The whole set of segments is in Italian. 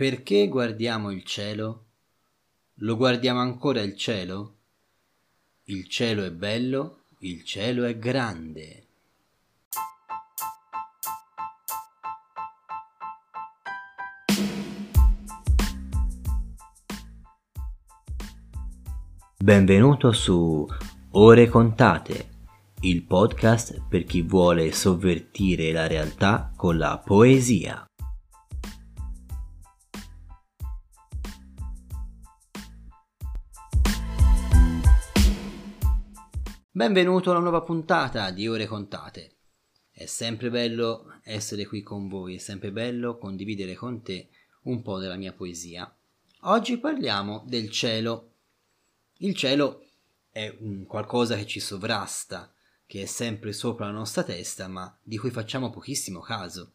Perché guardiamo il cielo? Lo guardiamo ancora il cielo? Il cielo è bello, il cielo è grande. Benvenuto su Ore contate, il podcast per chi vuole sovvertire la realtà con la poesia. Benvenuto alla nuova puntata di Ore Contate. È sempre bello essere qui con voi, è sempre bello condividere con te un po' della mia poesia. Oggi parliamo del cielo. Il cielo è qualcosa che ci sovrasta, che è sempre sopra la nostra testa, ma di cui facciamo pochissimo caso.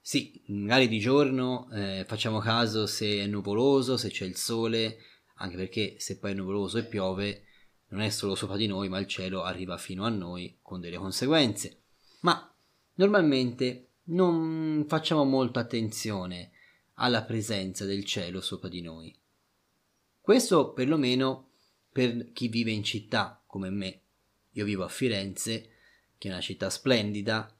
Sì, magari di giorno eh, facciamo caso se è nuvoloso, se c'è il sole, anche perché se poi è nuvoloso e piove non è solo sopra di noi, ma il cielo arriva fino a noi con delle conseguenze. Ma normalmente non facciamo molta attenzione alla presenza del cielo sopra di noi. Questo perlomeno per chi vive in città come me. Io vivo a Firenze, che è una città splendida,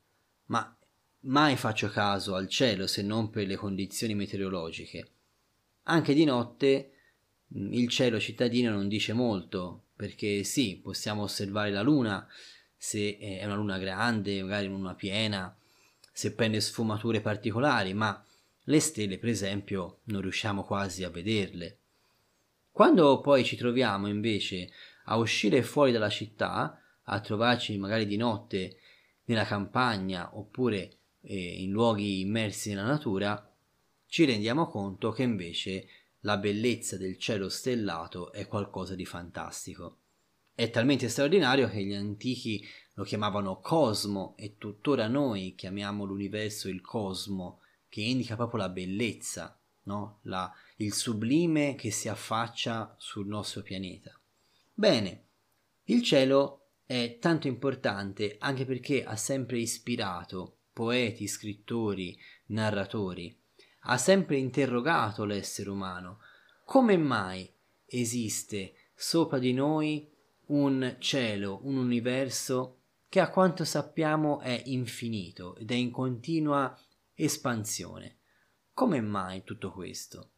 ma mai faccio caso al cielo se non per le condizioni meteorologiche. Anche di notte il cielo cittadino non dice molto, perché sì, possiamo osservare la luna, se è una luna grande, magari una luna piena, se prende sfumature particolari, ma le stelle, per esempio, non riusciamo quasi a vederle. Quando poi ci troviamo invece a uscire fuori dalla città, a trovarci magari di notte nella campagna oppure eh, in luoghi immersi nella natura, ci rendiamo conto che invece la bellezza del cielo stellato è qualcosa di fantastico. È talmente straordinario che gli antichi lo chiamavano cosmo e tuttora noi chiamiamo l'universo il cosmo, che indica proprio la bellezza, no? la, il sublime che si affaccia sul nostro pianeta. Bene, il cielo è tanto importante anche perché ha sempre ispirato poeti, scrittori, narratori ha sempre interrogato l'essere umano. Come mai esiste sopra di noi un cielo, un universo che a quanto sappiamo è infinito ed è in continua espansione? Come mai tutto questo?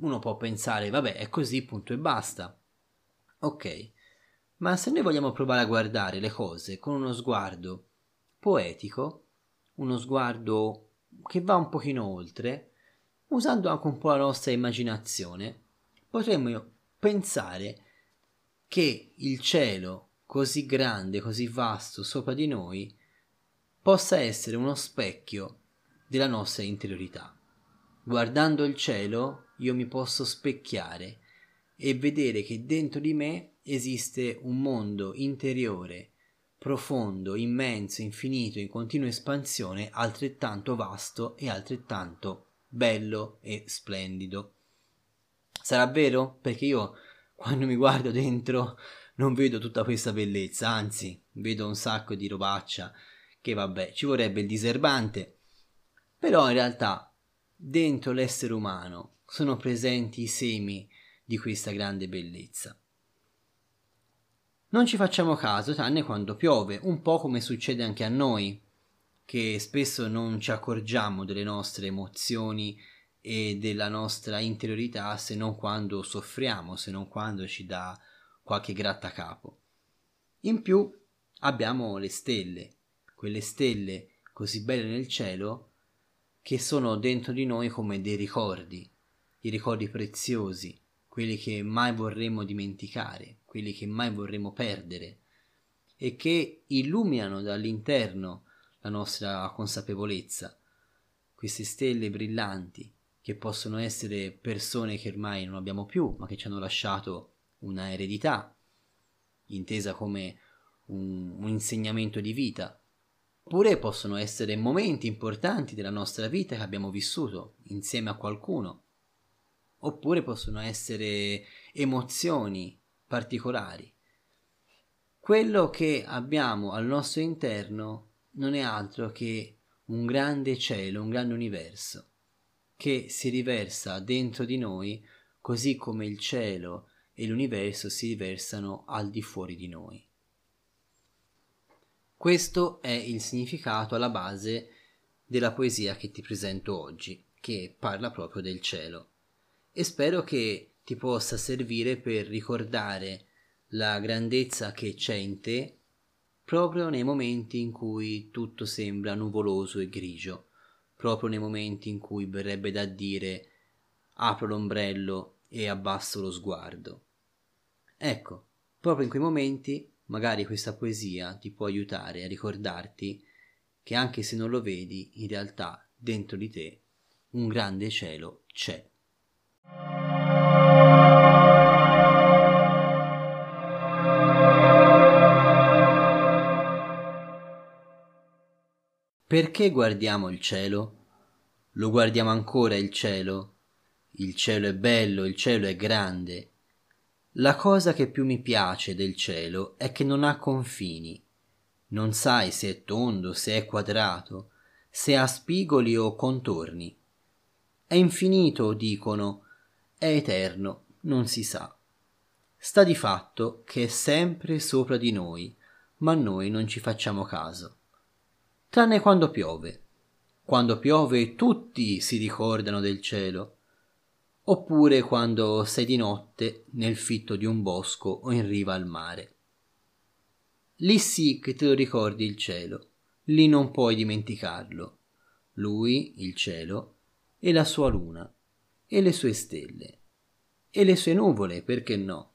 Uno può pensare, vabbè, è così, punto e basta. Ok, ma se noi vogliamo provare a guardare le cose con uno sguardo poetico, uno sguardo che va un pochino oltre, usando anche un po' la nostra immaginazione, potremmo pensare che il cielo così grande, così vasto sopra di noi, possa essere uno specchio della nostra interiorità. Guardando il cielo io mi posso specchiare e vedere che dentro di me esiste un mondo interiore, profondo, immenso, infinito, in continua espansione, altrettanto vasto e altrettanto bello e splendido. Sarà vero? Perché io quando mi guardo dentro non vedo tutta questa bellezza, anzi vedo un sacco di robaccia che vabbè ci vorrebbe il diserbante. Però in realtà dentro l'essere umano sono presenti i semi di questa grande bellezza. Non ci facciamo caso, tranne quando piove, un po' come succede anche a noi, che spesso non ci accorgiamo delle nostre emozioni e della nostra interiorità se non quando soffriamo, se non quando ci dà qualche grattacapo. In più abbiamo le stelle, quelle stelle così belle nel cielo che sono dentro di noi come dei ricordi, i ricordi preziosi, quelli che mai vorremmo dimenticare, quelli che mai vorremmo perdere e che illuminano dall'interno la nostra consapevolezza. Queste stelle brillanti, che possono essere persone che ormai non abbiamo più, ma che ci hanno lasciato una eredità, intesa come un, un insegnamento di vita, oppure possono essere momenti importanti della nostra vita che abbiamo vissuto insieme a qualcuno, oppure possono essere emozioni particolari. Quello che abbiamo al nostro interno non è altro che un grande cielo, un grande universo. che si riversa dentro di noi così come il cielo e l'universo si riversano al di fuori di noi. Questo è il significato alla base della poesia che ti presento oggi, che parla proprio del cielo. E spero che ti possa servire per ricordare la grandezza che c'è in te proprio nei momenti in cui tutto sembra nuvoloso e grigio, proprio nei momenti in cui verrebbe da dire apro l'ombrello e abbasso lo sguardo. Ecco, proprio in quei momenti magari questa poesia ti può aiutare a ricordarti che anche se non lo vedi, in realtà dentro di te un grande cielo c'è. Perché guardiamo il cielo? Lo guardiamo ancora il cielo? Il cielo è bello, il cielo è grande. La cosa che più mi piace del cielo è che non ha confini. Non sai se è tondo, se è quadrato, se ha spigoli o contorni. È infinito, dicono, è eterno, non si sa. Sta di fatto che è sempre sopra di noi, ma noi non ci facciamo caso tranne quando piove. Quando piove tutti si ricordano del cielo, oppure quando sei di notte nel fitto di un bosco o in riva al mare. Lì sì che te lo ricordi il cielo, lì non puoi dimenticarlo. Lui, il cielo, e la sua luna, e le sue stelle, e le sue nuvole, perché no?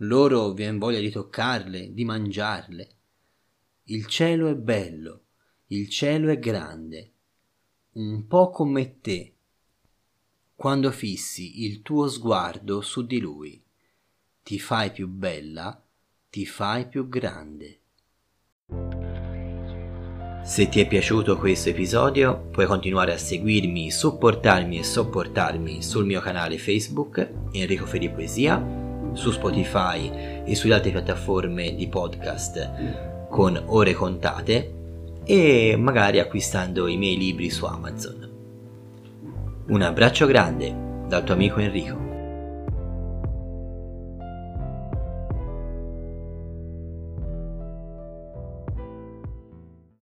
Loro vien voglia di toccarle, di mangiarle. Il cielo è bello, il cielo è grande, un po' come te, quando fissi il tuo sguardo su di lui, ti fai più bella, ti fai più grande. Se ti è piaciuto questo episodio puoi continuare a seguirmi, supportarmi e sopportarmi sul mio canale Facebook Enrico Feri Poesia, su Spotify e sulle altre piattaforme di podcast con ore contate e magari acquistando i miei libri su Amazon. Un abbraccio grande dal tuo amico Enrico.